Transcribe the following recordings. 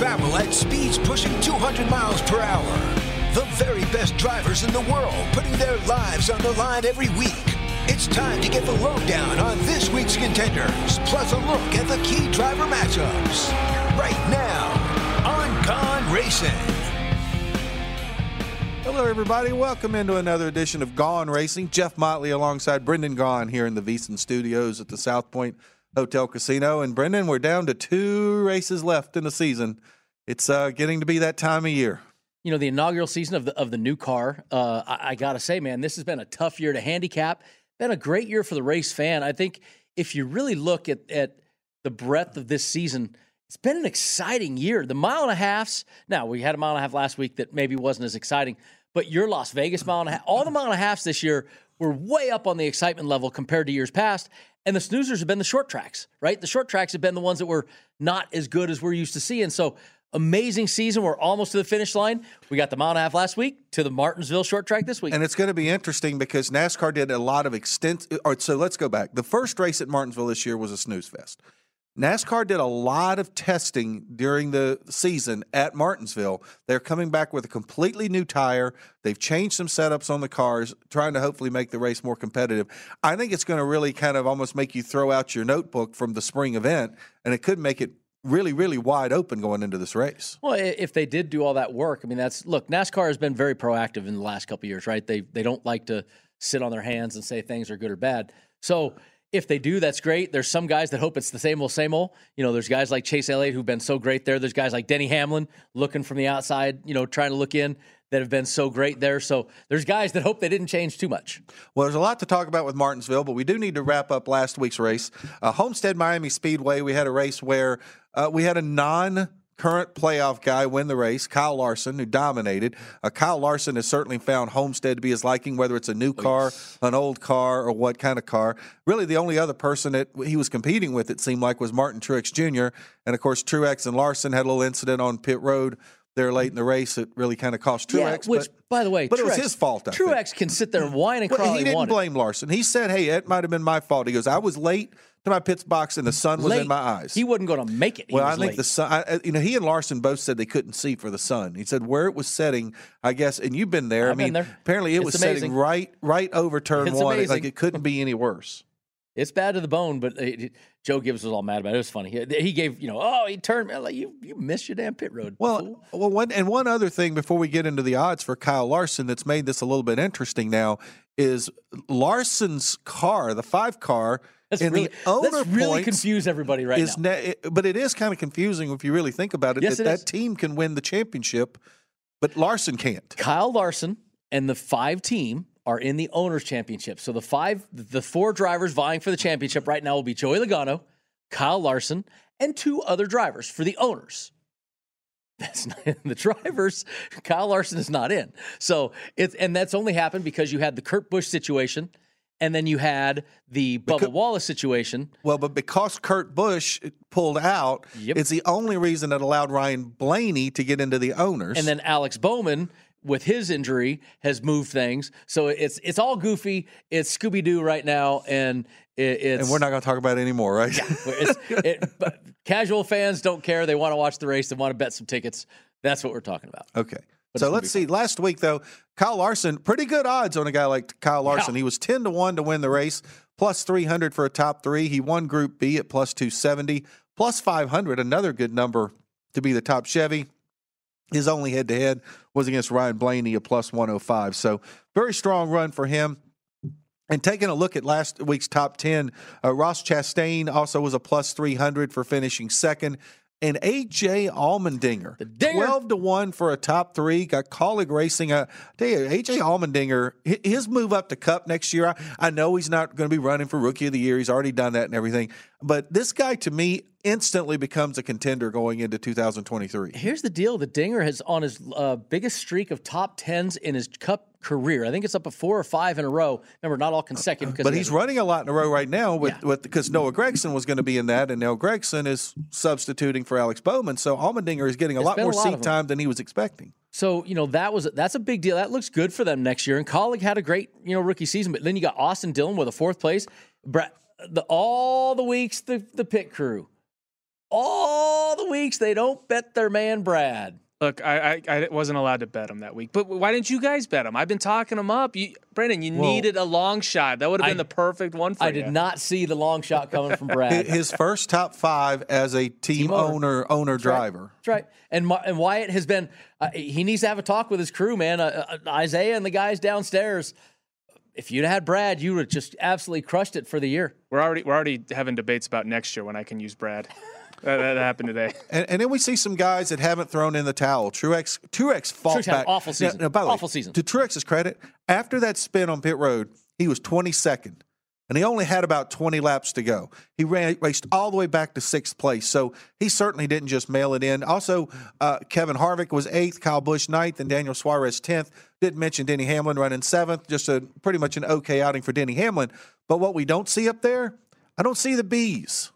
Travel at speeds pushing 200 miles per hour. The very best drivers in the world putting their lives on the line every week. It's time to get the lowdown on this week's contenders, plus a look at the key driver matchups. Right now on Gone Racing. Hello, everybody. Welcome into another edition of Gone Racing. Jeff Motley alongside Brendan Gaughan here in the VSiN Studios at the South Point Hotel Casino. And Brendan, we're down to two races left in the season. It's uh, getting to be that time of year. You know, the inaugural season of the of the new car. Uh, I, I got to say, man, this has been a tough year to handicap. Been a great year for the race fan. I think if you really look at at the breadth of this season, it's been an exciting year. The mile and a halfs. Now we had a mile and a half last week that maybe wasn't as exciting, but your Las Vegas mile and a half, all the mile and a halfs this year were way up on the excitement level compared to years past. And the snoozers have been the short tracks, right? The short tracks have been the ones that were not as good as we're used to seeing. So amazing season. We're almost to the finish line. We got the mile and a half last week to the Martinsville short track this week. And it's going to be interesting because NASCAR did a lot of extent. Uh, or so let's go back. The first race at Martinsville this year was a snooze fest. NASCAR did a lot of testing during the season at Martinsville. They're coming back with a completely new tire. They've changed some setups on the cars, trying to hopefully make the race more competitive. I think it's going to really kind of almost make you throw out your notebook from the spring event, and it could make it really, really wide open going into this race. Well, if they did do all that work, I mean, that's look. NASCAR has been very proactive in the last couple years, right? They they don't like to sit on their hands and say things are good or bad. So if they do, that's great. There's some guys that hope it's the same old, same old. You know, there's guys like Chase Elliott who've been so great there. There's guys like Denny Hamlin looking from the outside, you know, trying to look in that have been so great there. So there's guys that hope they didn't change too much. Well, there's a lot to talk about with Martinsville, but we do need to wrap up last week's race. Uh, Homestead Miami Speedway, we had a race where uh, we had a non current playoff guy win the race, Kyle Larson, who dominated. Uh, Kyle Larson has certainly found Homestead to be his liking, whether it's a new car, an old car, or what kind of car. Really, the only other person that he was competing with, it seemed like, was Martin Truex Jr. And of course, Truex and Larson had a little incident on pit road there late in the race that really kind of cost Truex. Yeah, which, but, by the way, but Truex, it was his fault. I Truex think. can sit there and whine and Well, cry. he didn't blame Larson. He said, "Hey, it might have been my fault." He goes, "I was late to my pits box and the sun was in my eyes." He wasn't going to make it. He well, I think late. the sun. I, I- you know, he and Larson both said they couldn't see for the sun. He said where it was setting. I guess, and you've been there. I've I mean, there. apparently it It's was amazing. setting right, right over turn It's one. Like it couldn't be any worse. It's bad to the bone, but uh, Joe Gibbs was all mad about it. It was funny. He, he gave, you know, oh, he turned like you. You missed your damn pit road. Well, fool." well, one and one other thing before we get into the odds for Kyle Larson that's made this a little bit interesting now is Larson's car, the five car, That's and really, the owner that's really confuse everybody right is now. ne- but it is kind of confusing if you really think about it. Yes, that it that team can win the championship, but Larson can't. Kyle Larson and the five team are in the owners championship. So the five, the four drivers vying for the championship right now will be Joey Logano, Kyle Larson, and two other drivers for the owners. That's not the drivers. Kyle Larson is not in. So it's and that's only happened because you had the Kurt Busch situation, and then you had the Bubba Wallace situation. Well, but because Kurt Busch pulled out, Yep. it's the only reason that allowed Ryan Blaney to get into the owners. And then Alex Bowman with his injury has moved things. So it's it's all goofy. It's Scooby Doo right now, and it, it's and we're not going to talk about it anymore, right? It's, it, but casual fans don't care. They want to watch the race. They want to bet some tickets. That's what we're talking about. Okay. But so let's see. Last week, though, Kyle Larson, pretty good odds on a guy like Kyle Larson. Yeah. He was 10 to 1 to win the race, plus 300 for a top three. He won Group B at plus 270, plus 500, another good number to be the top Chevy. His only head to head was against Ryan Blaney a plus 105. So very strong run for him. And taking a look at last week's top 10, uh, Ross Chastain also was a plus 300 for finishing second. And AJ Allmendinger, 12 to 1 for a top three, got Kaulig Racing. Uh, tell you, AJ Allmendinger, his move up to Cup next year, I, I know he's not going to be running for Rookie of the Year. He's already done that and everything. But this guy, to me, instantly becomes a contender going into 2023. Here's the deal: the Dinger has on his uh, biggest streak of top tens in his Cup career. I think it's up at four or five in a row. Remember, not all consecutive. because But he he's running a lot in a row right now with with because Noah Gragson was going to be in that, and now Gragson is substituting for Alex Bowman. So Allmendinger is getting a It's lot been a more lot seat time than he was expecting. So you know that was that's a big deal. That looks good for them next year. And Kaulig had a great you know rookie season, but then you got Austin Dillon with a fourth place. Brad, the, all the weeks the the pit crew, all the weeks they don't bet their man Brad. Look, I, I I wasn't allowed to bet him that week, but why didn't you guys bet him? I've been talking him up. You, Brandon, you Well- needed a long shot. That would have I- been the perfect one for I you. I did not see the long shot coming from Brad. His first top five as a team, Team owner. owner owner That's right. driver. That's right. And Ma- and Wyatt has been. Uh, he needs to have a talk with his crew, man. Uh, uh, Isaiah and the guys downstairs. If you'd had Brad, you would have just absolutely crushed it for the year. We're already we're already having debates about next year when I can use Brad. that, that happened today. And, and then we see some guys that haven't thrown in the towel. Truex, Truex fought Truex had an back. awful season. now, by the way, Awful season. To Truex's credit, after that spin on pit road, he was 22nd, and he only had about 20 laps to go. He ran raced all the way back to sixth place, so he certainly didn't just mail it in. Also, uh, Kevin Harvick was eighth, Kyle Busch ninth, and Daniel Suarez 10th. Didn't mention Denny Hamlin running seventh. Just a pretty much an okay outing for Denny Hamlin. But what we don't see up there, I don't see the bees.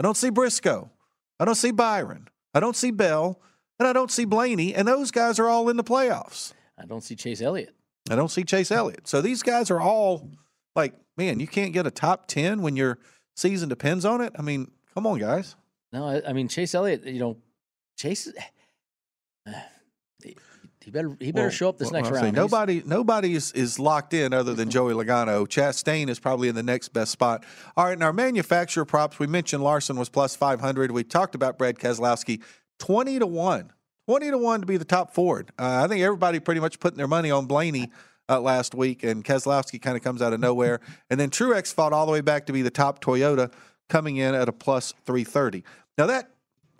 I don't see Briscoe. I don't see Byron. I don't see Bell. And I don't see Blaney. And those guys are all in the playoffs. I don't see Chase Elliott. I don't see Chase Elliott. So these guys are all like, man, you can't get a top 10 when your season depends on it. I mean, come on, guys. No, I, I mean Chase Elliott. You know, Chase. He eh, he better he better Well, show up this well, next round. Nobody, nobody is, is locked in other than Joey Logano. Chastain is probably in the next best spot. All right, and our manufacturer props, we mentioned Larson was plus 500. We talked about Brad Keselowski, 20 to 1. 20 to 1 to be the top Ford. Uh, I think everybody pretty much putting their money on Blaney uh, last week, and Keselowski kind of comes out of nowhere. And then Truex fought all the way back to be the top Toyota, coming in at a plus 330. Now, that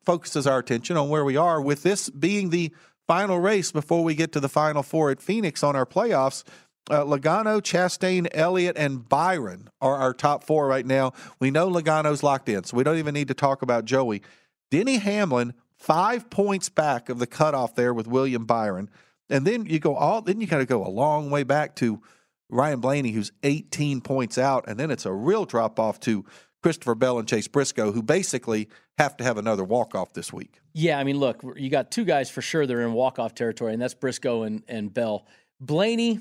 focuses our attention on where we are with this being the final race before we get to the final four at Phoenix on our playoffs. Uh, Logano, Chastain, Elliott, and Byron are our top four right now. We know Logano's locked in, so we don't even need to talk about Joey. Denny Hamlin, five points back of the cutoff there with William Byron. And then you go all then you gotta go a long way back to Ryan Blaney, who's 18 points out, and then it's a real drop off to Christopher Bell and Chase Briscoe, who basically have to have another walk off this week. Yeah, I mean, look, you got two guys for sure that are in walk off territory, and that's Briscoe and, and Bell. Blaney,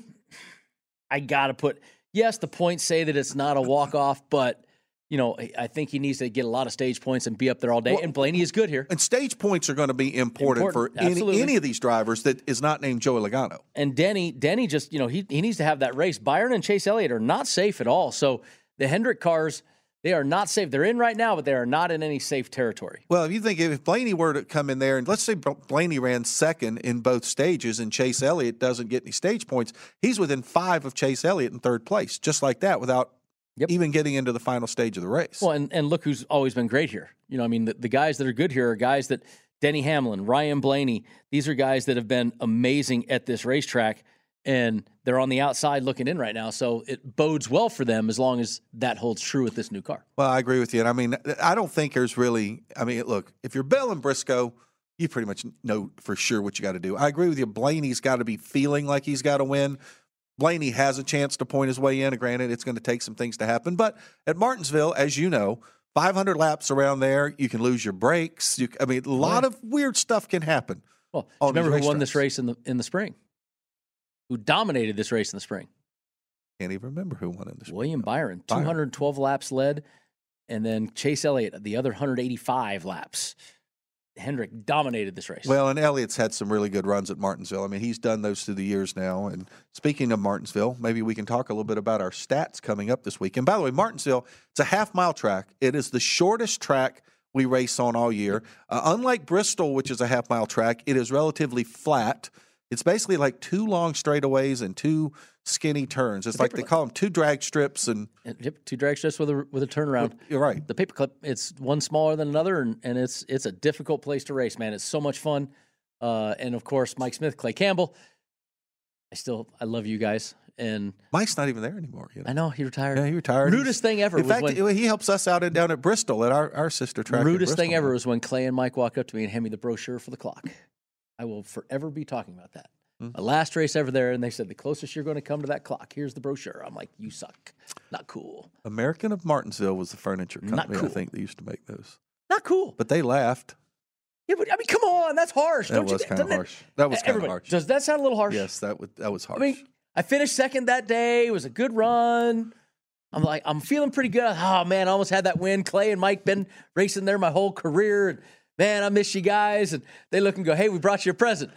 I got to put, yes, the points say that it's not a walk off, but, you know, I- I think he needs to get a lot of stage points and be up there all day. Well- and Blaney is good here. And stage points are going to be important, Important, for any, any of these drivers that is not named Joey Logano. And Denny, Denny just, you know, he, he needs to have that race. Byron and Chase Elliott are not safe at all. So the Hendrick cars, they are not safe. They're in right now, but they are not in any safe territory. Well, if you think if Blaney were to come in there and let's say Blaney ran second in both stages and Chase Elliott doesn't get any stage points, he's within five of Chase Elliott in third place, just like that, without yep. even getting into the final stage of the race. Well, and, and look who's always been great here. You know, I mean, the, the guys that are good here are guys that Denny Hamlin, Ryan Blaney, these are guys that have been amazing at this racetrack and they're on the outside looking in right now. So it bodes well for them as long as that holds true with this new car. Well, I agree with you. And I mean, I don't think there's really, I mean, look, if you're Bell and Briscoe, you pretty much know for sure what you got to do. I agree with you. Blaney's got to be feeling like he's got to win. Blaney has a chance to point his way in. Granted, it's going to take some things to happen. But at Martinsville, as you know, 500 laps around there, you can lose your brakes. You, I mean, a lot of weird stuff can happen. Well, remember who won this race in the in the spring? Who dominated this race in the spring. Can't even remember who won in the spring. William Byron, 212 laps led, and then Chase Elliott, the other 185 laps. Hendrick dominated this race. Well, and Elliott's had some really good runs at Martinsville. I mean, he's done those through the years now. And speaking of Martinsville, maybe we can talk a little bit about our stats coming up this week. And by the way, Martinsville, it's a half mile track. It is the shortest track we race on all year. Uh, unlike Bristol, which is a half mile track, it is relatively flat. It's basically like two long straightaways and two skinny turns. It's the like they call them two drag strips and yep, two drag strips with a with a turnaround. You're right. The paperclip, it's one smaller than another, and, and it's it's a difficult place to race, man. It's so much fun. Uh, and of course, Mike Smith, Clay Campbell. I still I love you guys. And Mike's not even there anymore. You know? I know he retired. Yeah, he retired. Rudest thing ever. In fact, when, he helps us out down at Bristol at our, our sister track. Rudest thing ever was when Clay and Mike walked up to me and handed me the brochure for the clock. I will forever be talking about that. Mm-hmm. last race ever there, and they said the closest you're going to come to that clock. Here's the brochure. I'm like, you suck. Not cool. American of Martinsville was the furniture company. Cool. I think they used to make those. Not cool. But they laughed. Yeah, but I mean, come on, that's harsh. That was kind of harsh. That was kind of harsh. Does that sound a little harsh? Yes, that was that was harsh. I mean, I finished second that day. It was a good run. I'm like, I'm feeling pretty good. Oh man, I almost had that win. Clay and Mike been racing there my whole career, and man, I miss you guys. And they look and go, Hey, we brought you a present.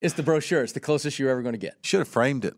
It's the brochure. It's the closest you're ever going to get. Should have framed it.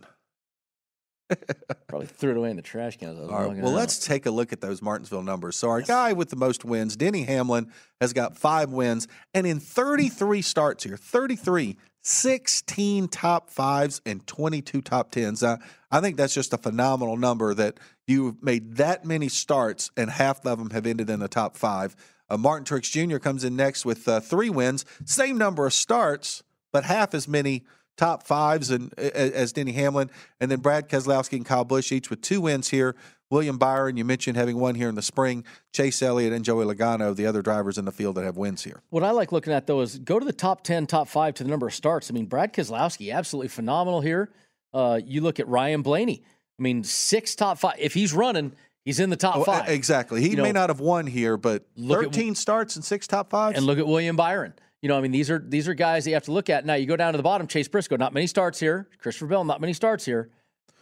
Probably threw it away in the trash can. All right. Well, let's take a look at those Martinsville numbers. So, our yes. guy with the most wins, Denny Hamlin, has got five wins. And in 33 starts here, 33, 16 top fives and 22 top tens. I, I think that's just a phenomenal number that you've made that many starts and half of them have ended in the top five. Uh, Martin Truex Jr. comes in next with uh, three wins, same number of starts but half as many top fives and as Denny Hamlin, and then Brad Keselowski and Kyle Busch each with two wins here. William Byron, you mentioned having one here in the spring. Chase Elliott and Joey Logano, the other drivers in the field that have wins here. What I like looking at though is go to the top ten, top five to the number of starts. I mean, Brad Keselowski absolutely phenomenal here. Uh, you look at Ryan Blaney. I mean, six top five. If he's running, he's in the top oh, five. Exactly. He you may know, not have won here, but thirteen at, starts and six top fives. And look at William Byron. You know, I mean, these are these are guys that you have to look at. Now you go down to the bottom, Chase Briscoe, not many starts here. Christopher Bell, not many starts here.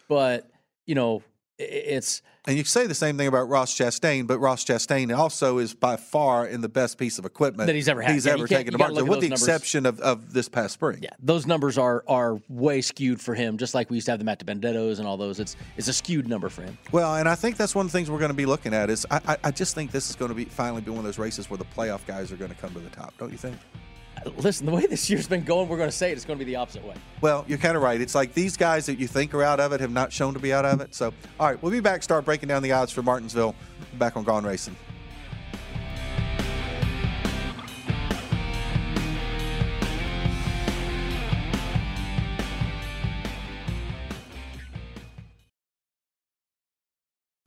But, you know, it's and you say the same thing about Ross Chastain, but Ross Chastain also is by far in the best piece of equipment that he's ever had. He's yeah, ever taken to market, with the numbers. exception of, of this past spring. Yeah, those numbers are are way skewed for him, just like we used to have the Matt DiBenedettos and all those. It's it's a skewed number for him. Well, and I think that's one of the things we're going to be looking at is I, I, I just think this is going to be finally be one of those races where the playoff guys are going to come to the top. Don't you think? Listen, the way this year's been going, we're going to say it, it's going to be the opposite way. Well, you're kind of right. It's like these guys that you think are out of it have not shown to be out of it. So, all right, we'll be back, start breaking down the odds for Martinsville back on Gone Racing.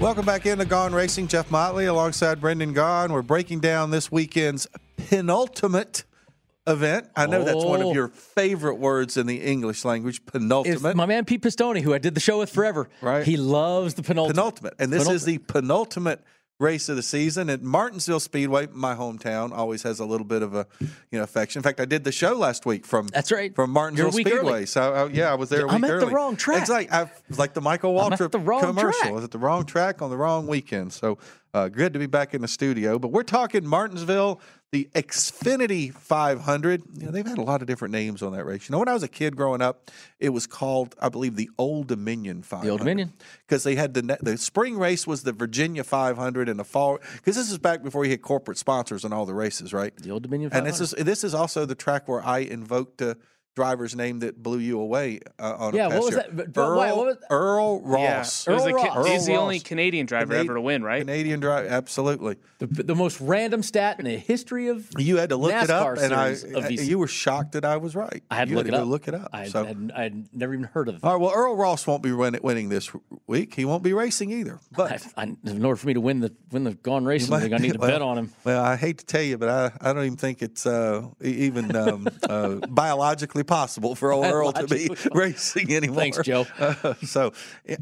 Welcome back into Gone Racing. Jeff Motley alongside Brendan Gaughan. We're breaking down this weekend's penultimate event. I know that's one of Oh. your favorite words in the English language, penultimate. It's my man Pete Pistone, who I did the show with forever. Right. He loves the penultimate. penultimate. And this is the penultimate race of the season at Martinsville Speedway, my hometown, always has a little bit of a you know affection. In fact, I did the show last week from That's right. from Martinsville You're a week Speedway. early. So uh, yeah, I was there. A I'm at the wrong track. It's like I was like the Michael Waltrip commercial. track. I was at the wrong track on the wrong weekend. So uh, good to be back in the studio. But we're talking Martinsville, the Xfinity 500. You know, they've had a lot of different names on that race. You know, when I was a kid growing up, it was called, I believe, the Old Dominion 500. The Old Dominion. Because they had the the spring race was the Virginia 500 and the fall. Because this is back before you had corporate sponsors on all the races, right? The Old Dominion And this is this is also the track where I invoked a driver's name that blew you away uh, on Yeah, a what was year. that? But- but Earl, why- what was- Earl Yeah. Ross. It Earl the Ca- Ross. he's the only Canadian driver Canadi- ever to win, right? Canadian driver, absolutely. the, the most random stat in the history of You had to look it up, and I, series of these. you were shocked that I was right. I had to you look had it go up. Look it up. I so. had, I had never even heard of. It. All right. Well, Earl Ross won't be win- winning this week. He won't be racing either. But I, I, in order for me to win the win the Gone Racing might thing, I need to be- bet on him. Well, I hate to tell you, but I, I don't even think it's uh, even um, uh, biologically possible for old Earl to be racing anymore. Thanks, Joe. Uh, so,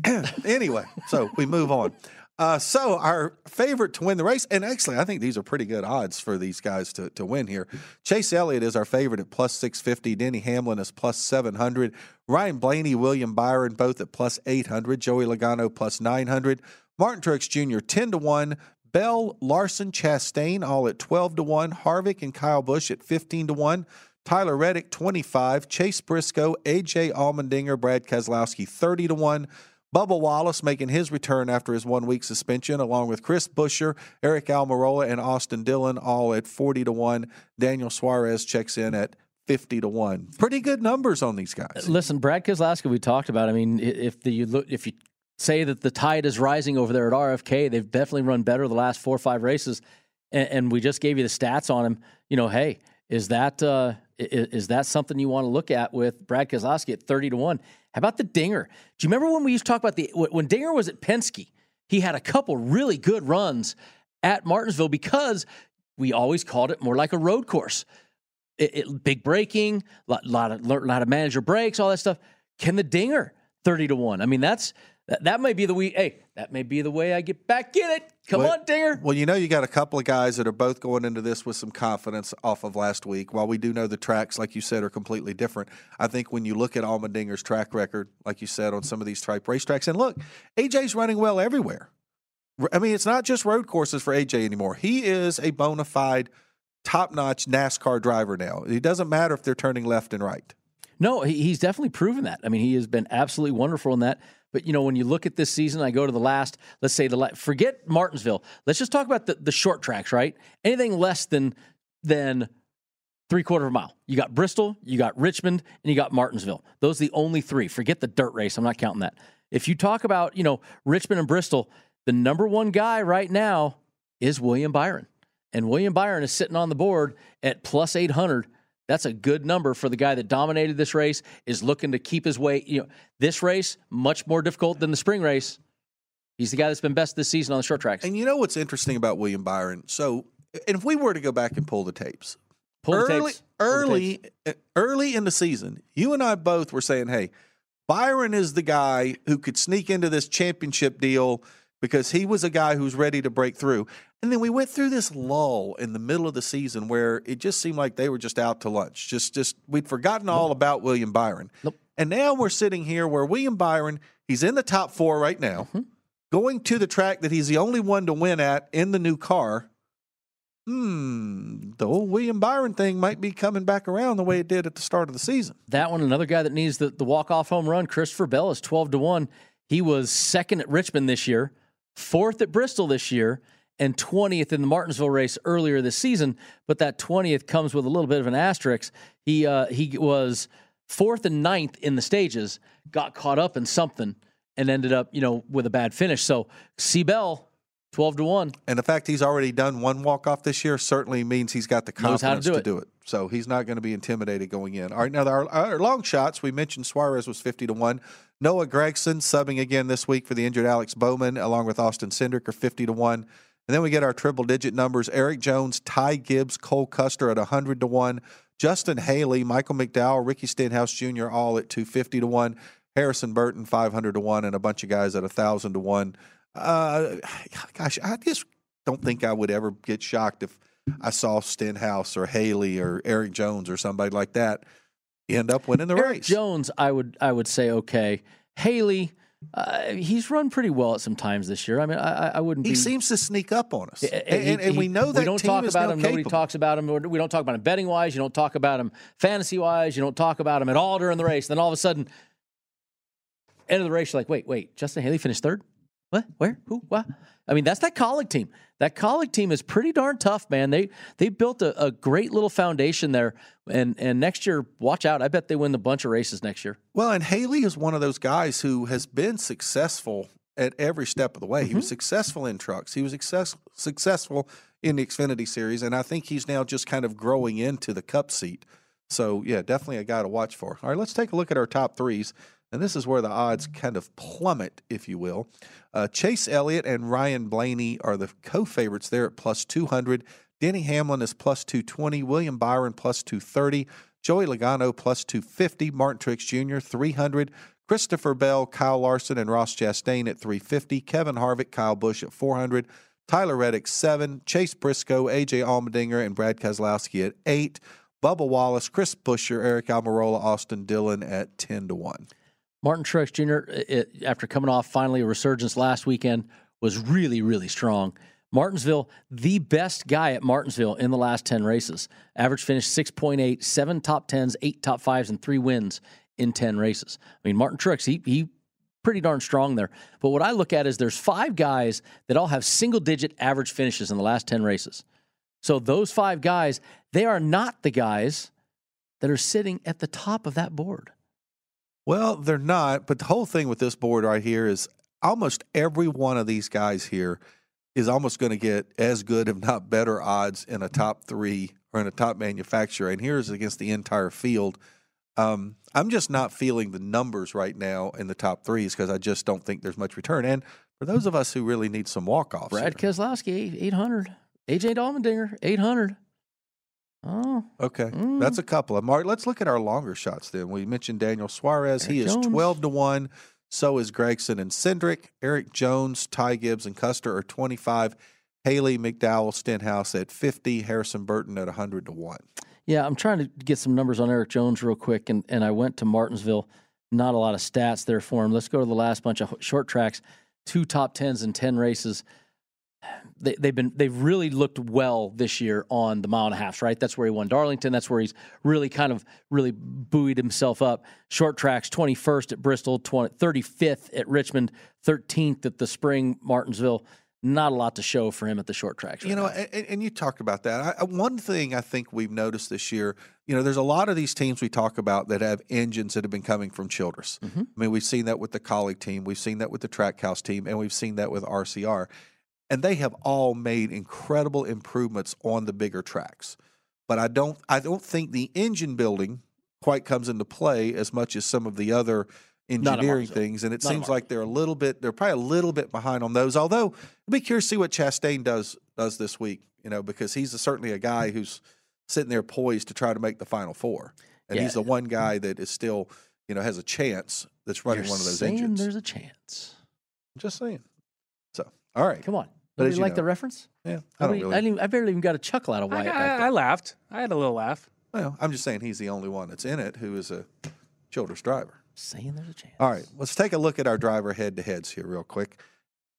anyway, so we move on. Uh, so our favorite to win the race, and actually, I think these are pretty good odds for these guys to, to win here. Chase Elliott is our favorite at plus six fifty. Denny Hamlin is plus seven hundred. Ryan Blaney, William Byron, both at plus eight hundred. Joey Logano plus nine hundred. Martin Truex Jr. ten to one. Bell, Larson, Chastain all at 12 to 1. Harvick and Kyle Busch at 15 to 1. Tyler Reddick 25. Chase Briscoe, AJ Allmendinger, Brad Keselowski 30 to 1. Bubba Wallace making his return after his one week suspension, along with Chris Buescher, Aric Almirola, and Austin Dillon, all at 40 to 1. Daniel Suarez checks in at 50 to 1. Pretty good numbers on these guys. Listen, Brad Keselowski, we talked about. I mean, if the you look, if you say that the tide is rising over there at RFK, they've definitely run better the last four or five races, and, and we just gave you the stats on him. You know, hey, is that uh, i- i- is that something you want to look at with Brad Keselowski at thirty to one? How about the Dinger? Do you remember when we used to talk about the when when Dinger was at Penske? He had a couple really good runs at Martinsville because we always called it more like a road course it, it, big braking, lot, lot of lot of manager breaks, all that stuff. Can the dinger thirty to one? I mean, that's that, that may be the way. Hey, that may be the way I get back in it. Come Well- on, dinger. Well, you know, you got a couple of guys that are both going into this with some confidence off of last week. While we do know the tracks, like you said, are completely different, I think when you look at Allmendinger's track record, like you said, on some of these type racetracks, and look, AJ's running well everywhere. I mean, it's not just road courses for AJ anymore. He is a bona fide, top notch NASCAR driver now. It doesn't matter if they're turning left and right. No, he's definitely proven that. I mean, he has been absolutely wonderful in that. But you know, when you look at this season, I go to the last. Let's say the la- forget Martinsville. Let's just talk about the, the short tracks, right? Anything less than than three quarter of a mile. You got Bristol, you got Richmond, and you got Martinsville. Those are the only three. Forget the dirt race. I'm not counting that. if you talk about, you know, Richmond and Bristol, the number one guy right now is William Byron. And William Byron is sitting on the board at plus 800. That's a good number for the guy that dominated this race, is looking to keep his way. You know, this race, much more difficult than the spring race. He's the guy that's been best this season on the short tracks. And you know what's interesting about William Byron? So, and if we were to go back and pull the tapes, Pull the early, tapes. The early, tapes. uh, early in the season, you and I both were saying, "Hey, Byron is the guy who could sneak into this championship deal because he was a guy who's ready to break through." And then we went through this lull in the middle of the season where it just seemed like they were just out to lunch. Just, just we'd forgotten all about William Byron. Nope. And now we're sitting here where William Byron, he's in the top four right now, Mm-hmm. going to the track that he's the only one to win at in the new car. Hmm, the old William Byron thing might be coming back around the way it did at the start of the season. That one, another guy that needs the, the walk off home run, Christopher Bell is 12 to 1. He was second at Richmond this year, fourth at Bristol this year, and 20th in the Martinsville race earlier this season. But that 20th comes with a little bit of an asterisk. He, uh, he was fourth and ninth in the stages, got caught up in something, and ended up, you know, with a bad finish. So, C. Bell, 12 to 1. And the fact he's already done one walk off this year certainly means he's got the confidence how to confidence do it. So he's not going to be intimidated going in. All right, now our, our long shots, we mentioned Suarez was 50 to 1. Noah Gragson subbing again this week for the injured Alex Bowman, along with Austin Cindric, are 50 to 1. And then we get our triple digit numbers Erik Jones, Ty Gibbs, Cole Custer at 100 to 1. Justin Haley, Michael McDowell, Ricky Stenhouse Jr., all at 250 to 1. Harrison Burton, 500 to 1, and a bunch of guys at 1,000 to 1. Uh, gosh, I just don't think I would ever get shocked if I saw Stenhouse or Haley or Erik Jones or somebody like that end up winning the Erik race. Jones, I would I would say okay. Haley, uh, he's run pretty well at some times this year. I mean, I, I- wouldn't. He be, sees to sneak up on us, and, and, and he- we know that we don't talk about him. Nobody talks about him. We don't talk about him betting wise. You don't talk about him fantasy wise. You don't talk about him at all during the race. Then all of a sudden, end of the race, you're like, wait, wait, Justin Haley finished third. What? Where? Who? What? I mean, that's that Kaulig team. That Kaulig team is pretty darn tough, man. They they built a, a great little foundation there, and and next year, watch out. I bet they win a bunch of races next year. Well, and Haley is one of those guys who has been successful at every step of the way. He Mm-hmm. was successful in trucks. He was success, successful in the Xfinity Series, and I think he's now just kind of growing into the Cup seat. So, yeah, definitely a guy to watch for. All right, let's take a look at our top threes. And this is where the odds kind of plummet, if you will. Uh, Chase Elliott and Ryan Blaney are the co favorites there at plus 200. Denny Hamlin is plus 220. William Byron plus 230. Joey Logano plus 250. Martin Truex Jr. 300. Christopher Bell, Kyle Larson, and Ross Chastain at 350. Kevin Harvick, Kyle Busch at 400. Tyler Reddick, 7. Chase Briscoe, AJ Allmendinger, and Brad Keselowski at 8. Bubba Wallace, Chris Buescher, Aric Almirola, Austin Dillon at 10 to 1. Martin Truex Jr., it, uh, uh, after coming off finally a resurgence last weekend, was really, really strong. Martinsville, the best guy at Martinsville in the last 10 races. Average finish 6.8, seven top 10s, eight top fives, and three wins in 10 races. I mean, Martin Truex, he, he pretty darn strong there. But what I look at is there's five guys that all have single digit average finishes in the last 10 races. So those five guys, they are not the guys that are sitting at the top of that board. Well, they're not, but the whole thing with this board right here is almost every one of these guys here is almost going to get as good, if not better, odds in a top three or in a top manufacturer. And here's against the entire field. Um, I'm just not feeling the numbers right now in the top threes because I just don't think there's much return. And for those of us who really need some walk offs, Brad Keselowski, 800. AJ Allmendinger, 800. Oh, Okay, Mm. that's a couple of right, let's look at our longer shots then. We mentioned Daniel Suarez. he is Jones. 12 to 1. So is Gragson and Cindric. Erik Jones, Ty Gibbs, and Custer are 25. Haley, McDowell, Stenhouse at 50. Harrison Burton at 100 to 1. yeah. I'm trying to get some numbers on Erik Jones real quick, and, and I went to Martinsville. Not a lot of stats there for him. Let's go to the last bunch of short tracks. Two top tens in ten races. They, they've been they've really looked well this year on the mile and a half. Right, that's where he won Darlington. That's where he's really kind of really buoyed himself up. Short tracks, 21st at Bristol, 20, 35th at Richmond, 13th at the Spring Martinsville. not a lot to show for him at the short tracks. You know, and, and you talked about that. I, I- one thing I think we've noticed this year, you know, there's a lot of these teams we talk about that have engines that have been coming from Childress. Mm-hmm. I mean, we've seen that with the Kaulig team, we've seen that with the Trackhouse team, and we've seen that with RCR. And they have all made incredible improvements on the bigger tracks. But I don't, I don't think the engine building quite comes into play as much as some of the other engineering things. And it Not seems like they're a little bit, they're probably a little bit behind on those. Although I'd be curious to see what Chastain does does this week. You know, because he's a, certainly a guy who's sitting there poised to try to make the final four, and he's the one guy that is still, you know, has a chance that's running You're one of those engines. There's a chance. I'm just saying. So, all right, Come on. But Nobody as you like know- the reference? yeah, I don't Nobody- really. I, didn't, I barely even got a chuckle out of I, Wyatt. back I, there. I laughed. I had a little laugh. well, I'm just saying he's the only one that's in it who is a Childress driver. saying there's a chance. All right, let's take a look at our driver head to heads here, real quick.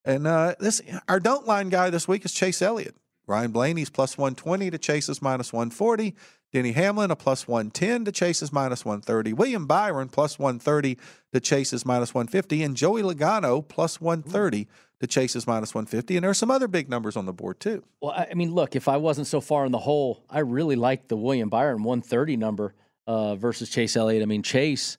And uh, this our don't line guy this week is Chase Elliott. Ryan Blaney's plus 120 to Chase's minus 140. Denny Hamlin a plus 110 to Chase's minus 130. William Byron plus 130 to Chase's minus 150. And Joey Logano plus 130 to is minus 150. And there are some other big numbers on the board, too. Well, I mean, look, if I wasn't so far in the hole, I really liked the William Byron 130 number uh, versus Chase Elliott. I mean, Chase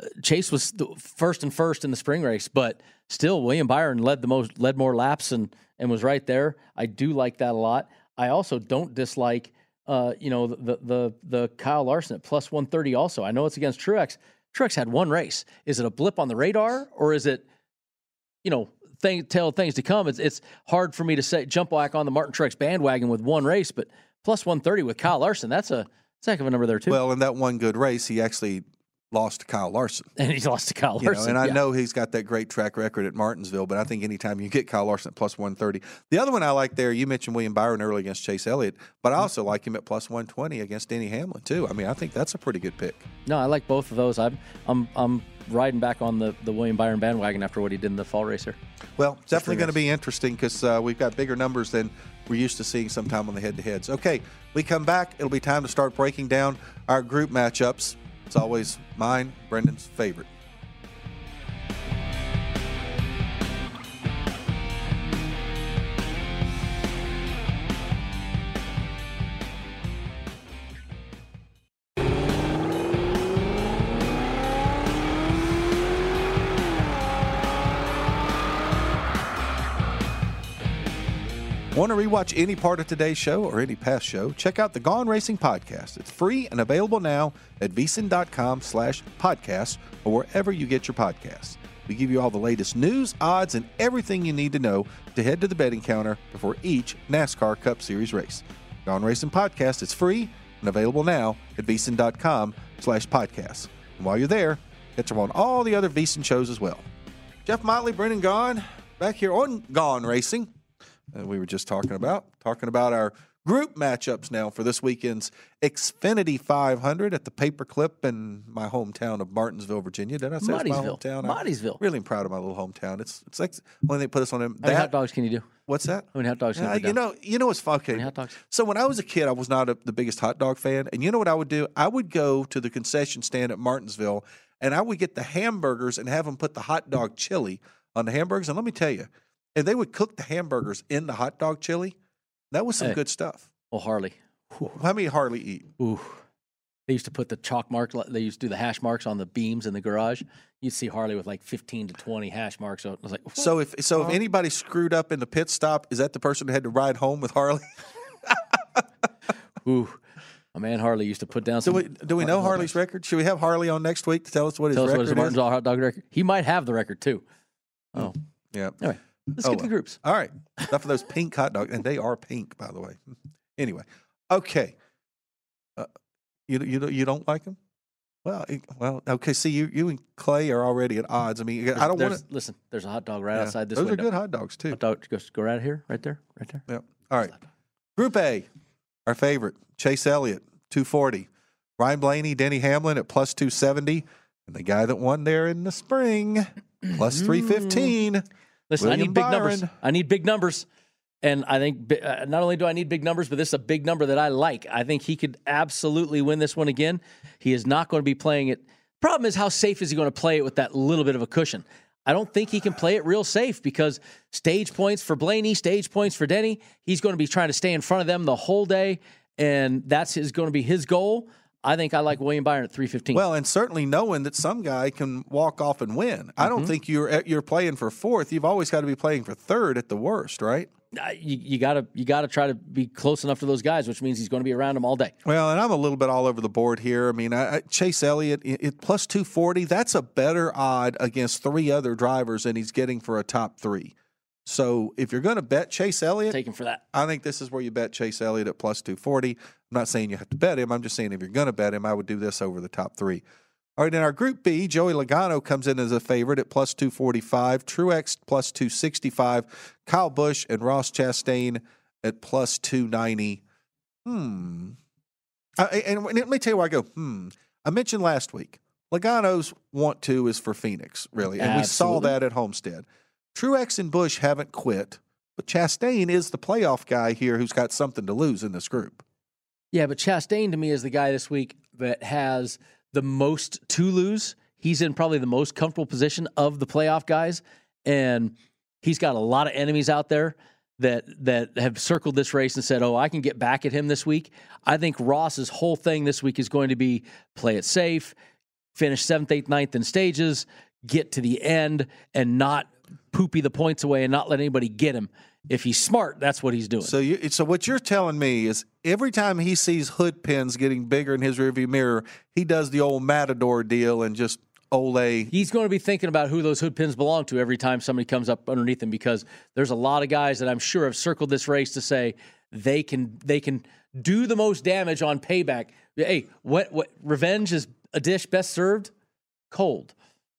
uh, Chase was the first and first in the spring race, but still, William Byron led the most, led more laps, and and was right there. I do like that a lot. I also don't dislike, uh, you know, the the the Kyle Larson at plus 130. Also, I know it's against Truex. Truex had one race. Is it a blip on the radar, or is it, you know? Thing, tell things to come. It's it's hard for me to say jump back on the Martin Truex bandwagon with one race, but plus one thirty with Kyle Larson. That's a that's a heck of a number there too. Well, in that one good race, he actually lost to Kyle Larson. and he's lost to Kyle You know, Larson. and I yeah. know he's got that great track record at Martinsville, but I think anytime you get Kyle Larson at plus 130. The other one I like there, you mentioned William Byron early against Chase Elliott, but I mm-hmm. also like him at plus 120 against Denny Hamlin, too. I mean, I think that's a pretty good pick. No, I like both of those. I'm I'm I'm riding back on the the William Byron bandwagon after what he did in the fall racer. Well, it's definitely going to be interesting because uh, we've got bigger numbers than we're used to seeing sometime on the head to heads. Okay, we come back. It'll be time to start breaking down our group matchups. It's always mine, Brendan's favorite. Want to rewatch any part of today's show or any past show? Check out the Gone Racing Podcast. It's free and available now at vsin.com slash podcasts or wherever you get your podcasts. We give you all the latest news, odds, and everything you need to know to head to the betting counter before each NASCAR Cup Series race. Gone Racing Podcast is free and available now at vsin.com slash podcasts. And while you're there, catch them on all the other VSiN shows as well. Jeff Motley, Brendan Gaughan, back here on Gone Racing that we were just talking about. Talking about our group matchups now for this weekend's Xfinity 500 at the Paperclip in my hometown of Martinsville, Virginia. Did I say it's my Martinsville. hometown? I'm Martinsville. really proud of my little hometown. It's it's like when they put us on them. How many hot dogs can you do? What's that? How many hot dogs can Yeah, you you know, you know what's fun? Okay. Hot dogs? So when I was a kid, I was not a, the biggest hot dog fan, and you know what I would do? I would go to the concession stand at Martinsville, and I would get the hamburgers and have them put the hot dog chili on the hamburgers. And let me tell you, and they would cook the hamburgers in the hot dog chili. That was some Hey. good stuff. Oh, Harley. How many Harley eat? Ooh. They used to put the chalk mark. They used to do the hash marks on the beams in the garage. You'd see Harley with like 15 to 20 hash marks. So I was like, So if so, if anybody screwed up in the pit stop, is that the person who had to ride home with Harley? ooh, my man Harley used to put down Do we do we know Harley's record? Should we have Harley on next week to tell us what his Tell us record what his is? Hot dog record. He might have the record too. Oh, mm, Yeah. anyway, let's Oh, get to the groups. All right. Enough of those pink hot dogs. And they are pink, by the way. Anyway. Okay. Uh, you, you, you don't like them? Well, it- well, okay. See, you, you and Clay are already at odds. I mean, I don't want to. Listen, there's a hot dog right outside this Those window. are good hot dogs, too. Hot dog, go, go right here, right there, right there. Yep. All right. Group A, our favorite, Chase Elliott, 240. Ryan Blaney, Denny Hamlin at plus 270. And the guy that won there in the spring, plus 315. Listen, I need big numbers. I need big numbers. And I think uh, not only do I need big numbers, but this is a big number that I like. I think he could absolutely win this one again. He is not going to be playing it. Problem is, how safe is he going to play it with that little bit of a cushion? I don't think he can play it real safe because stage points for Blaney, stage points for Denny. He's going to be trying to stay in front of them the whole day, and that's his, going to be his goal. I think I like William Byron at 315. Well, and certainly knowing that some guy can walk off and win. I don't Mhm. think you're you're playing for fourth. You've always got to be playing for third at the worst, right? You, you gotta you gotta try to be close enough to those guys, which means he's going to be around them all day. Well, and I'm a little bit all over the board here. I mean, I, I, Chase Elliott it, it, plus 240, that's a better odd against three other drivers than he's getting for a top three. So if you're going to bet Chase Elliott, Take him for that. I think this is where you bet Chase Elliott at plus 240. I'm not saying you have to bet him. I'm just saying if you're going to bet him, I would do this over the top three. All right, in our Group B, Joey Logano comes in as a favorite at plus 245, Truex plus 265, Kyle Busch and Ross Chastain at plus 290. Hmm. I, and let me tell you where I go, hmm. I mentioned last week, Logano's want to is for Phoenix, really. And we saw that at Homestead. Truex and Busch haven't quit, but Chastain is the playoff guy here who's got something to lose in this group. Yeah, but Chastain to me is the guy this week that has the most to lose. He's in probably the most comfortable position of the playoff guys, and he's got a lot of enemies out there that that have circled this race and said, "Oh, I can get back at him this week." I think Ross's whole thing this week is going to be play it safe, finish seventh, eighth, ninth in stages, get to the end, and not poopy the points away and not let anybody get him. If he's smart, that's what he's doing. So you, so what you're telling me is every time he sees hood pins getting bigger in his rearview mirror, he does the old matador deal and just ole. He's going to be thinking about who those hood pins belong to every time somebody comes up underneath him because there's a lot of guys that I'm sure have circled this race to say they can they can do the most damage on payback. Hey, what what revenge is a dish best served cold.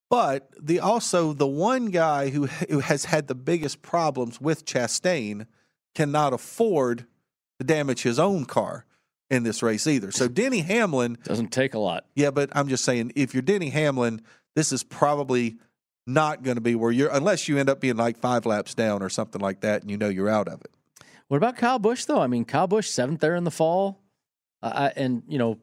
But the also the one guy who who has had the biggest problems with Chastain cannot afford to damage his own car in this race either. So Denny Hamlin doesn't take a lot. Yeah, but I'm just saying if you're Denny Hamlin, this is probably not going to be where you're unless you end up being like five laps down or something like that, and you know you're out of it. What about Kyle Busch though? I mean, Kyle Busch seventh there in the fall, uh, and you know,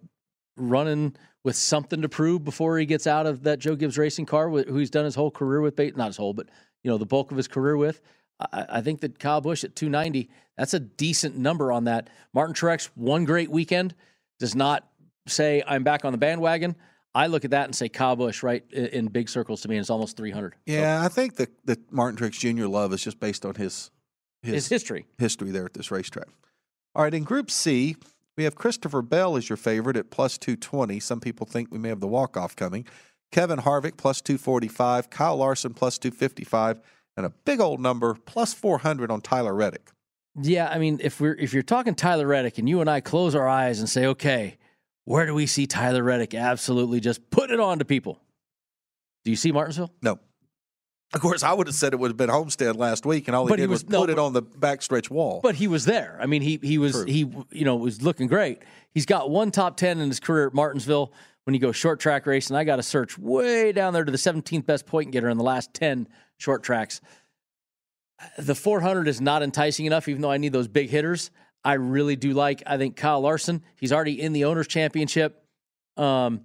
running with something to prove before he gets out of that Joe Gibbs racing car, wh- who he's done his whole career with, not his whole, but you know, the bulk of his career with. I, I think that Kyle Busch at 290, that's a decent number on that. Martin Truex, one great weekend, does not say I'm back on the bandwagon. I look at that and say Kyle Busch right in, big circles to me, and it's almost 300. Yeah, I think that that Martin Truex Jr. love is just based on his His history. history there at this racetrack. All right, in Group C, we have Christopher Bell as your favorite at plus 220. Some people think we may have the walk-off coming. Kevin Harvick plus 245, Kyle Larson plus 255, and a big old number plus 400 on Tyler Reddick. Yeah, I mean, if we're if you're talking Tyler Reddick and you and I close our eyes and say, okay, where do we see Tyler Reddick absolutely just put it on to people? Do you see Martinsville? No. Of course, I would have said it would have been Homestead last week, and all he But he did was, was- no, put it on the backstretch wall. But he was there. I mean, he he was True. he you know was looking great. He's got one top ten in his career at Martinsville. When you go short track racing, I got to search way down there to the 17th best point getter in the last 10 short tracks. The 400 is not enticing enough, even though I need those big hitters. I really do like. I think Kyle Larson. He's already in the owners' championship. Um,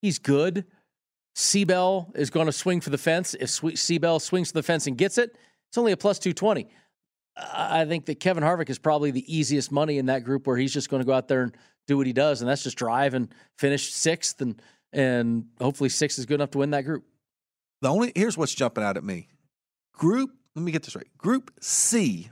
he's good. C-Bell is going to swing for the fence. If C-Bell swings for the fence and gets it, it's only a plus 220. I I think that Kevin Harvick is probably the easiest money in that group where he's just going to go out there and do what he does, and that's just drive and finish sixth, and and hopefully sixth is good enough to win that group. The only here's what's jumping out at me. Group, let me get this right. Group C,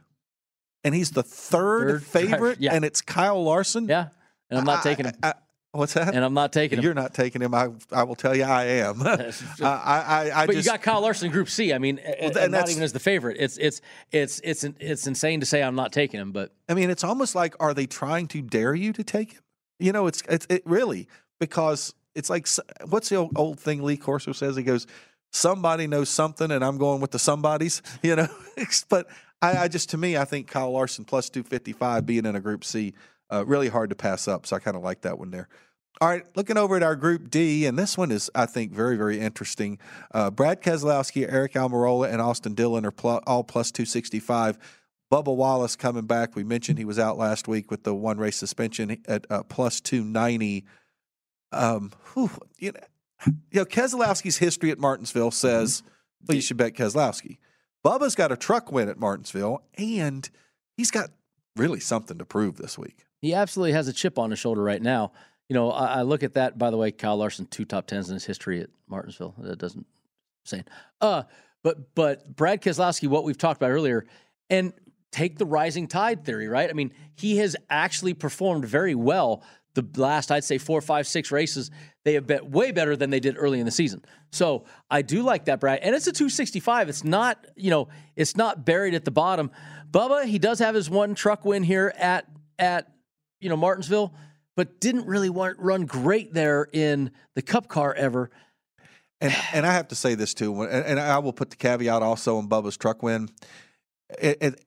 and he's the third, Third favorite, yeah. and it's Kyle Larson. Yeah, and I'm not I- taking him. I- what's that? And I'm not taking him. You're not taking him. I I will tell you, I am. I I, I, but just you got Kyle Larson in Group C. I mean, and, and not even as the favorite. It's it's it's it's it's insane to say I'm not taking him, but I mean, it's almost like are they trying to dare you to take him? You know, it's it's it really because it's like what's the old, old thing Lee Corso says? He goes, "Somebody knows something, and I'm going with the somebodies." You know, but I, I just to me, I think Kyle Larson plus two fifty five being in a Group C, uh, really hard to pass up. So I kind of like that one there. All right, looking over at our Group D, and this one is, I think, very, very interesting. Uh, Brad Keselowski, Aric Almirola, and Austin Dillon are pl- all plus 265. Bubba Wallace coming back. We mentioned he was out last week with the one race suspension at uh, plus 290. Um, whew, you know, you know, Keselowski's history at Martinsville says well, you should bet Keselowski. Bubba's got a truck win at Martinsville, and he's got really something to prove this week. He absolutely has a chip on his shoulder right now. You know, I, I look at that. By the way, Kyle Larson two top tens in his history at Martinsville. That doesn't say. Uh, but but Brad Keselowski, what we've talked about earlier, and take the rising tide theory, right? I mean, he has actually performed very well the last, I'd say, four, five, six races. They have bet way better than they did early in the season. So I do like that, Brad. And it's a 265. It's not, you know, it's not buried at the bottom. Bubba, he does have his one truck win here at at you know Martinsville, but didn't really want, run great there in the Cup car ever. And and I have to say this too, and, and I will put the caveat also on Bubba's truck win. It, it,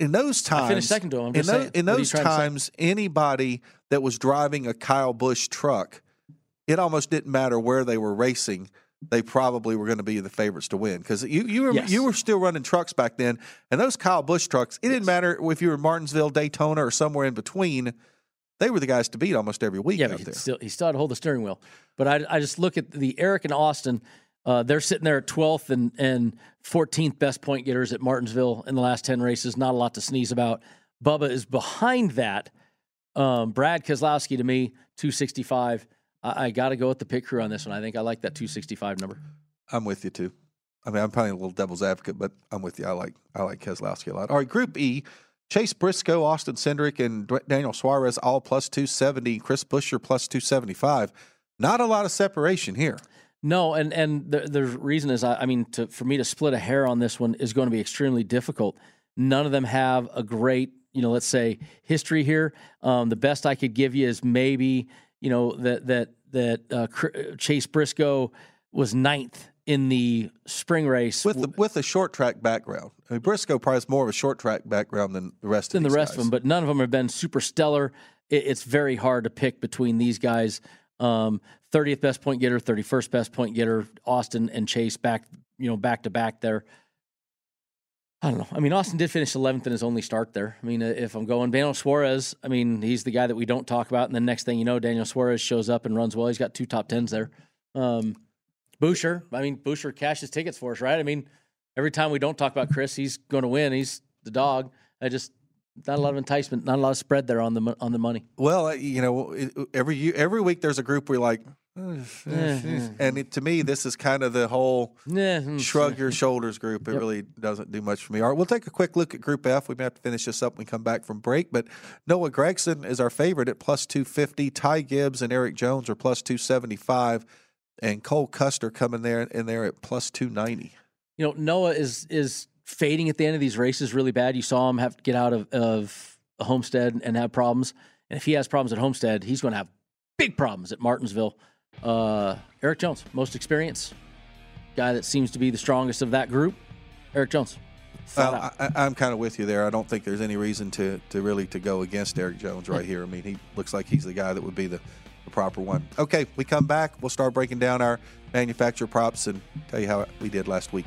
in those times, I finished second to him. I'm in, just tho- saying. in What are you those trying to say? times, anybody that was driving a Kyle Busch truck, it almost didn't matter where they were racing. They probably were going to be the favorites to win because you you were Yes. you were still running trucks back then, and those Kyle Busch trucks. It didn't matter if you were in Martinsville, Daytona, or somewhere in between. They were the guys to beat almost every week Yeah, he there. still he still had to hold the steering wheel. But I I just look at the Aric and Austin. Uh, they're sitting there at 12th and and 14th best point getters at Martinsville in the last 10 races. Not a lot to sneeze about. Bubba is behind that. Um, Brad Keselowski to me 265. I, I got to go with the pit crew on this one. I think I like that 265 number. I'm with you too. I mean, I'm playing a little devil's advocate, but I'm with you. I like I like Keselowski a lot. All right, Group E: Chase Briscoe, Austin Cindric, and Daniel Suarez all plus two seventy. Chris Buescher plus two seventy five. Not a lot of separation here. No, and and the the reason is, I, I mean, to, for me to split a hair on this one is going to be extremely difficult. None of them have a great, you know, let's say history here. Um, the best I could give you is maybe, you know, that that that uh, Chase Briscoe was ninth in the spring race with the, with a short track background. I mean, Briscoe probably has more of a short track background than the rest than of the rest guys. of them, but none of them have been super stellar. It, it's very hard to pick between these guys. Um, 30th best point getter, 31st best point getter, Austin and Chase back, you know, back to back there. I don't know. I mean, Austin did finish 11th in his only start there. I mean, uh, if I'm going Daniel Suarez, I mean, he's the guy that we don't talk about. And the next thing you know, Daniel Suarez shows up and runs well. He's got two top tens there. Um, Buescher, I mean, Buescher cashes tickets for us, right? I mean, every time we don't talk about Chris, he's going to win. He's the dog. I just not a lot of enticement, not a lot of spread there on the on the money. Well, uh, you know, every every week there's a group you're like. And it, to me, this is kind of the whole mm, shrug your shoulders group. It Yep. really doesn't do much for me. All right, we'll take a quick look at Group F. We may have to finish this up when we come back from break. But Noah Gragson is our favorite at plus 250. Ty Gibbs and Erik Jones are plus 275. And Cole Custer coming there in there at plus 290. You know, Noah is is fading at the end of these races really bad. You saw him have to get out of, of a Homestead and have problems. And if he has problems at Homestead, he's going to have big problems at Martinsville. Uh, Erik Jones, most experience, guy that seems to be the strongest of that group. Erik Jones. Out. I, I- I'm kind of with you there. I don't think there's any reason to to really to go against Erik Jones right here. I mean, he looks like he's the guy that would be the, the proper one. Okay, we come back. We'll start breaking down our manufacturer props and tell you how we did last week.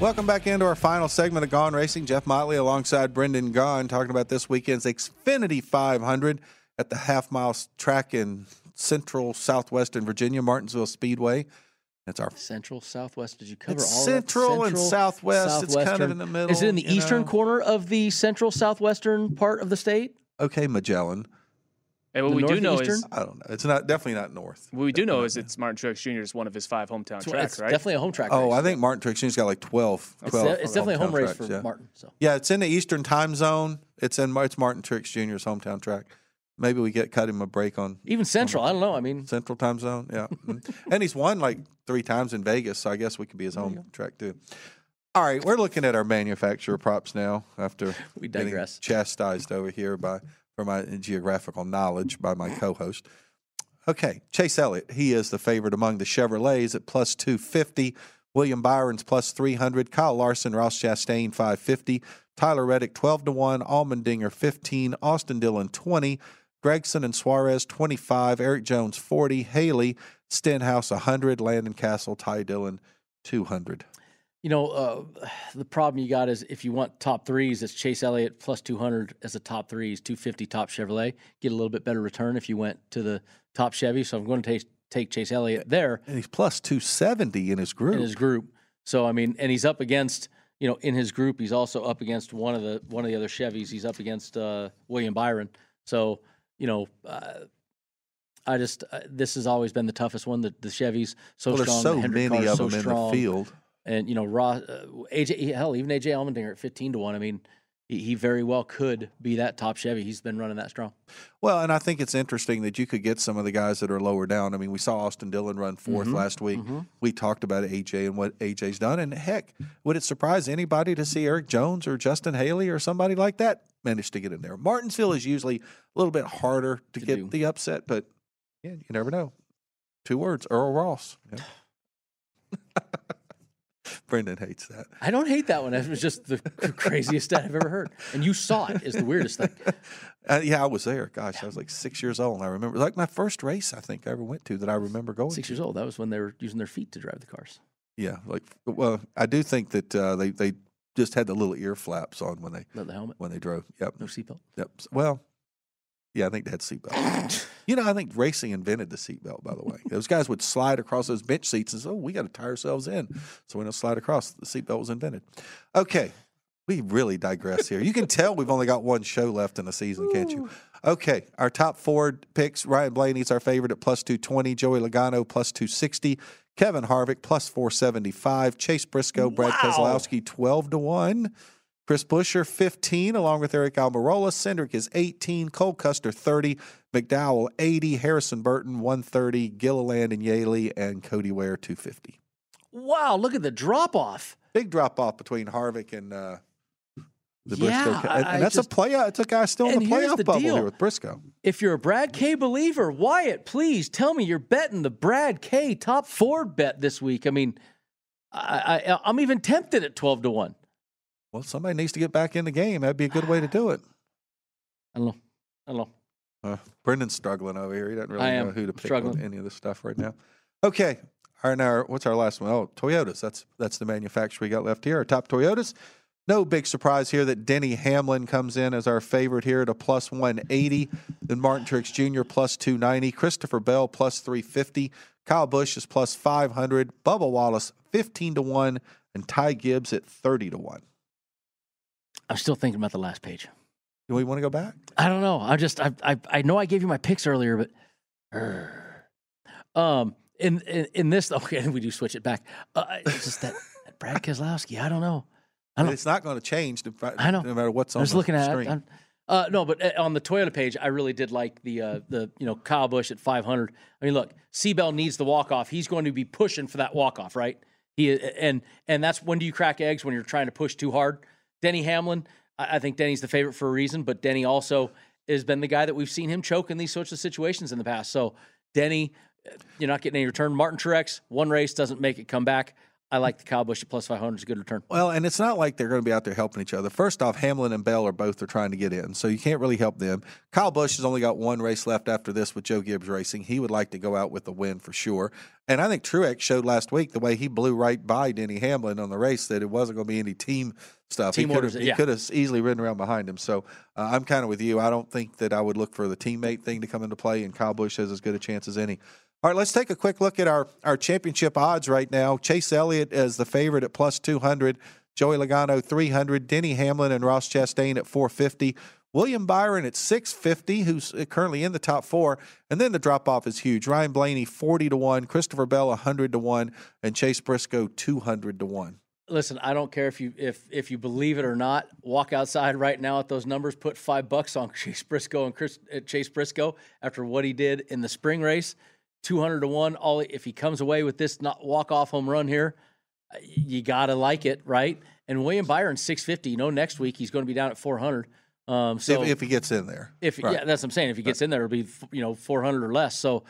Welcome back into our final segment of Gone Racing. Jeff Motley alongside Brendan Gaughan talking about this weekend's Xfinity 500 at the half mile track in central southwestern Virginia, Martinsville Speedway. That's our Central, Southwest. Did you cover all central that? and southwest. It's kind of Southwestern. in the middle, Is it in the eastern know? corner of the central southwestern part of the state? okay Magellan. And what The we do know is? I don't know. It's not definitely not north. what we do know is it's Martin Truex Jr. is one of his five hometown It's, tracks, it's right? definitely a home track. Oh, race. I think Martin Truex Jr.'s got like 12. It's, 12 de- it's definitely a home race tracks, for yeah. Martin. So Yeah, it's in the Eastern time zone. It's in it's Martin Truex Jr.'s hometown track. Maybe we get cut him a break on even Central, I don't know. I mean, Central time zone. Yeah, Mhm. and he's won like three times in Vegas, so I guess we could be his home track too. All right, we're looking at our manufacturer props now after We digress. chastised over here by for my geographical knowledge by my co-host. Okay, Chase Elliott, he is the favorite among the Chevrolets at plus 250. William Byron's plus 300. Kyle Larson, Ross Chastain, 550. Tyler Reddick, 12 to 1. Allmendinger, 15. Austin Dillon, 20. Gragson and Suarez, 25. Erik Jones, 40. Haley, Stenhouse, 100. Landon Cassill, Ty Dillon, 200. You know, uh, the problem you got is if you want top threes, it's Chase Elliott plus 200 as a top threes, 250 top Chevrolet. Get a little bit better return if you went to the top Chevy. So I'm going to take, take Chase Elliott there And he's plus 270 in his group. in his group. So I mean, and he's up against you know in his group. He's also up against one of the one of the other Chevys. He's up against uh, William Byron. So you know. Uh, I just uh, this has always been the toughest one. The, the Chevys so well, there's strong. so the many cars of so them strong. in the field. And you know, Ross, uh, AJ, hell, even AJ Allmendinger at fifteen to one. I mean, he, he very well could be that top Chevy. He's been running that strong. Well, and I think it's interesting that you could get some of the guys that are lower down. I mean, we saw Austin Dillon run 4th Mhm, last week. mhm. We talked about AJ and what AJ's done. And heck, would it surprise anybody to see Erik Jones or Justin Haley or somebody like that manage to get in there? Martinsville is usually a little bit harder to To get do. the upset, but yeah, you never know. Two words Earl Ross. Yeah. Brendan hates that. I don't hate that one. It was just the craziest stat I've ever heard. And you saw it is the weirdest thing. Uh, yeah, I was there. Gosh, I was like six years old. And I remember, like my first race, I think I ever went to that I remember going Six to. years old. That was when they were using their feet to drive the cars. Yeah, like well, I do think that uh, they they just had the little ear flaps on when they Not the helmet. when they drove. Yep, No seatbelt. yep. Well, yeah, I think they had seatbelts. you know, I think racing invented the seatbelt. By the way, those guys would slide across those bench seats and say, "Oh, we got to tie ourselves in," so we don't slide across, the seatbelt was invented. Okay, we really digress here. You can tell we've only got one show left in the season, can't you? Okay, our top four picks: Ryan Blaney's our favorite at plus two twenty, Joey Logano plus two sixty, Kevin Harvick plus four seventy five, Chase Briscoe, Brad Wow. Keselowski twelve to one. Chris Buescher, 15, along with Aric Almirola. Cindric is 18. Cole Custer, 30. McDowell, 80. Harrison Burton, 130. Gilliland and Yeley and Cody Ware, 250. Wow, look at the drop off. Big drop off between Harvick and uh, the Yeah, Briscoe. And, I and that's just- a play. It's a guy still in the playoff the bubble deal. here with Briscoe. If you're a Brad K believer, Wyatt, please tell me you're betting the Brad K top four bet this week. I mean, I, I, I'm even tempted at 12 to 1. Well, somebody needs to get back in the game. That'd be a good way to do it. I don't know. I don't know. Uh, Brendan's struggling over here. He doesn't really know who to pick struggling. on any of this stuff right now. Okay. All right, now what's our last one? Oh, Toyotas. That's that's the manufacturer we got left here. Our top Toyotas. No big surprise here that Denny Hamlin comes in as our favorite here at a plus 180. Then Martin Truex Jr. plus 290. Christopher Bell plus 350. Kyle Busch is plus 500. Bubba Wallace 15 to 1. And Ty Gibbs at 30 to 1. I'm still thinking about the last page. Do we want to go back? I don't know. I just I I, I know I gave you my picks earlier, but um in in, in this okay we do switch it back. Uh, it's just that, that Brad Keselowski. I don't know. I don't. It's not going to change no, I know. no matter what's on I was the looking at screen. it. Uh, no, but uh, on the Toyota page, I really did like the uh, the you know Kyle Busch at 500. I mean, look, C-Bell needs the walk off. He's going to be pushing for that walk off, right? He and and that's when do you crack eggs when you're trying to push too hard. Denny Hamlin, I, I think Denny's the favorite for a reason, but Denny also has been the guy that we've seen him choke in these sorts of situations in the past. So Denny, uh, you're not getting any return. Martin Truex, one race doesn't make it come back. I like the Kyle Busch at plus 500 is a good return. Well, and it's not like they're going to be out there helping each other. First off, Hamlin and Bell are both are trying to get in, so you can't really help them. Kyle Busch has only got one race left after this with Joe Gibbs Racing. He would like to go out with a win for sure. And I think Truex showed last week the way he blew right by Denny Hamlin on the race that it wasn't going to be any team stuff. Team he could orders have he yeah. could have easily ridden around behind him. So uh, I'm kind of with you. I don't think that I would look for the teammate thing to come into play, and Kyle Busch has as good a chance as any. All right, let's take a quick look at our, our championship odds right now. Chase Elliott is the favorite at plus 200, Joey Logano 300, Denny Hamlin and Ross Chastain at 450, William Byron at 650, who's uh, currently in the top four. And then the drop off is huge. Ryan Blaney 40 to 1, Christopher Bell 100 to 1, and Chase Briscoe 200 to 1. Listen, I don't care if you if if you believe it or not. Walk outside right now at those numbers. Put five bucks on Chase Briscoe and Chris, uh, Chase Briscoe after what he did in the spring race. Two hundred to one. All if he comes away with this not walk off home run here, uh, you gotta like it, right? And William Byron six fifty. You know, next week he's going to be down at four hundred. Um, so if, if he gets in there. if Right. yeah, that's what I'm saying. If he gets in there, it'll be you know 400 or less. So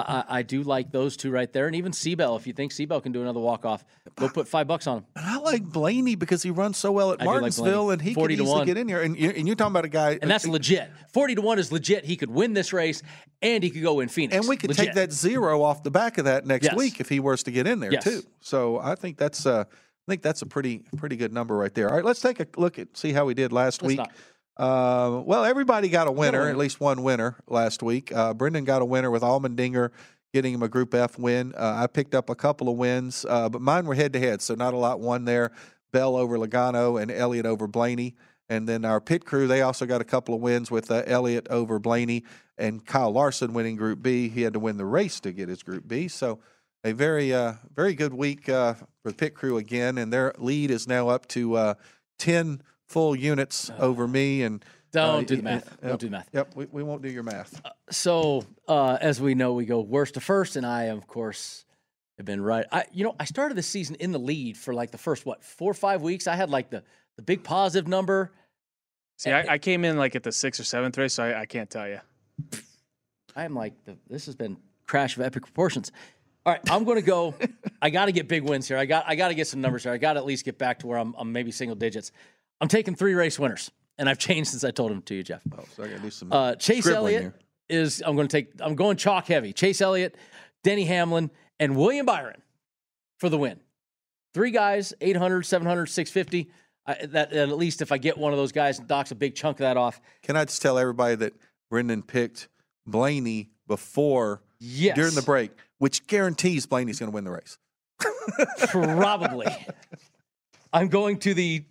I, I, do like those two right there, and even C-Bell. If you think C-Bell can do another walk off, go put five bucks on him. And I like Blaney because he runs so well at I do like Martinsville, and he 40 could to easily 1. get in here. And you're, and you're talking about a guy, And that's legit. 40 to 1 is legit. He could win this race and he could go in Phoenix. and we could Legit. take that zero off the back of that next Yes. week if he was to get in there Yes. too. So I think that's uh, I think that's a pretty pretty good number right there. All right, let's take a look at see how we did last Let's week. not. Uh, well, everybody got a winner, at least one winner last week. Uh, Brendan got a winner with Allmendinger getting him a Group F win. Uh, I picked up a couple of wins, uh, but mine were head to head, so not a lot won there. Bell over Logano and Elliott over Blaney. And then our pit crew, they also got a couple of wins with uh, Elliott over Blaney and Kyle Larson winning Group B. He had to win the race to get his Group B. So a very, uh, very good week uh, for the pit crew again. And their lead is now up to uh, 10 full units over me. And Don't uh, do the math. Yep, Don't do the math. Yep, we, we won't do your math. So, uh, as we know, we go worst to first, and I, of course, have been right. I, you know, I started the season in the lead for like the first what four or five weeks. I had like the the big positive number. See, I, I came in like at the sixth or seventh race, so I, I can't tell you. I am like, the, this has been crash of epic proportions. All right, I'm going to go. I got to get big wins here. I got I got to get some numbers here. I got to at least get back to where I'm, I'm maybe single digits. I'm taking three race winners, and I've changed since I told him to you, Jeff. Oh, so I got to do some Uh, Chase Elliott here. is. I'm going to take. I'm going chalk heavy. Chase Elliott, Denny Hamlin, and William Byron for the win. Three guys, 800, 700, 650. I, that at least if I get one of those guys, docks a big chunk of that off. Can I just tell everybody that Brendan picked Blaney before Yes. during the break, which guarantees Blaney's going to win the race. Probably. I'm going to the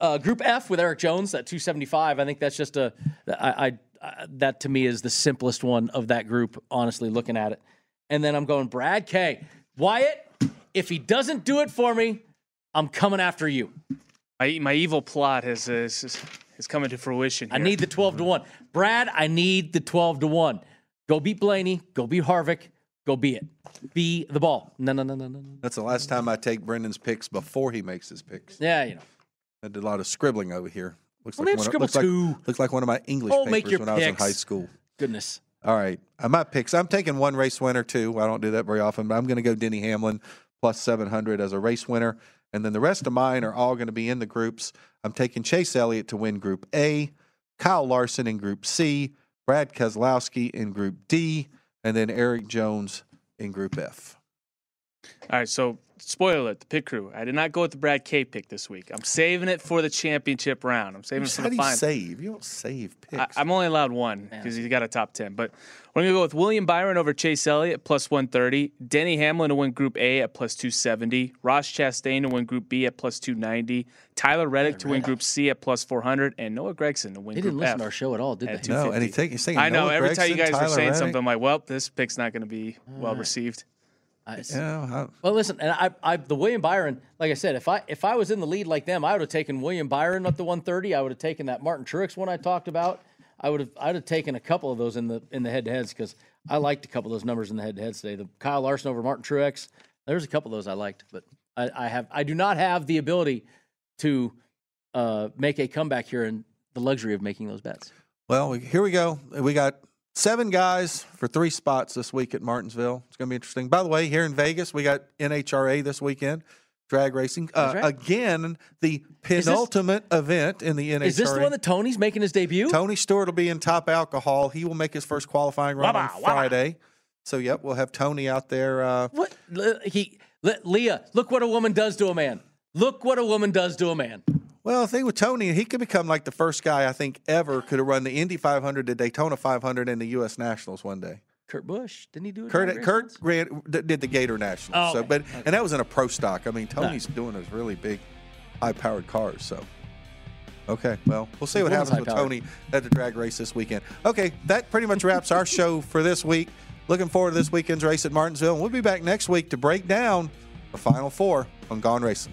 uh, Group F with Erik Jones at 275. I think that's just a. I, I, I that to me is the simplest one of that group. Honestly, looking at it, and then I'm going Brad K. Wyatt. If he doesn't do it for me, I'm coming after you. My my evil plot has is, is coming to fruition. I need the 12 to 1. Brad, I need the 12 to 1. Go beat Blaney. Go beat Harvick. Go be it. Be the ball. No, no, no, no, no. no. That's the last time I take Brendan's picks before he makes his picks. Yeah, you know. I did a lot of scribbling over here. Looks Well, like one, of- scribble looks, like, looks like one of my English Oh, papers make your when I was in high school. Goodness. All right. Uh, I might picks. I'm taking one race winner too. I don't do that very often, but I'm going to go Denny Hamlin plus 700 as a race winner. And then the rest of mine are all going to be in the groups. I'm taking Chase Elliott to win Group A, Kyle Larson in Group C, Brad Keselowski in Group D, and then Erik Jones in Group F. All right, so spoiler alert, the pit crew. I did not go with the Brad K pick this week. I'm saving it for the championship round. I'm saving it for How the do you final. save? You don't save picks. I, am only allowed one because he's got a top 10. But we're going to go with William Byron over Chase Elliott plus 130, Denny Hamlin to win Group A at plus 270, Ross Chastain to win Group B at plus 290, Tyler Reddick to win Group C at plus 400, and Noah Gragson to win He Group didn't listen F to our show at all, did at they? no, and he take, he's saying I know. Noah every time you Gragson, guys were saying Reddick. something, I'm like, well, this pick's not going to be well received. I- Yeah, Well, listen, and I, I, the William Byron, like I said, if I if I was in the lead like them, I would have taken William Byron up to 130. I would have taken that Martin Truex one I talked about. I would have, I'd have taken a couple of those in the in the head to heads because I liked a couple of those numbers in the head to heads today. The Kyle Larson over Martin Truex. There's a couple of those I liked, but I, I have, I do not have the ability to uh, make a comeback here and the luxury of making those bets. Well, here we go. We got seven guys for three spots this week at Martinsville. It's going to be interesting. By the way, here in Vegas, we got NHRA this weekend, drag racing. Uh, right. Again, the this- penultimate event in the NHRA. Is this the one that Tony's making his debut? Tony Stewart will be in top alcohol. He will make his first qualifying run Wabba, on. Friday. So, yep, we'll have Tony out there. Uh, What he Le- Leah? Look what a woman does to a man. Look what a woman does to a man. Well, the thing with Tony, he could become like the first guy I think ever could have run the Indy 500, the Daytona 500, and the U.S. Nationals one day. Kurt Busch didn't he do it? Kurt, Kurt ran, did the Gator Nationals. Oh, so, okay. but and that was in a pro stock. I mean, Tony's doing those really big, high-powered cars. So, okay, well, we'll see what happens with. Tony at the drag race this weekend. Okay, that pretty much wraps our show for this week. Looking forward to this weekend's race at Martinsville, and we'll be back next week to break down the Final Four on Gone Racing.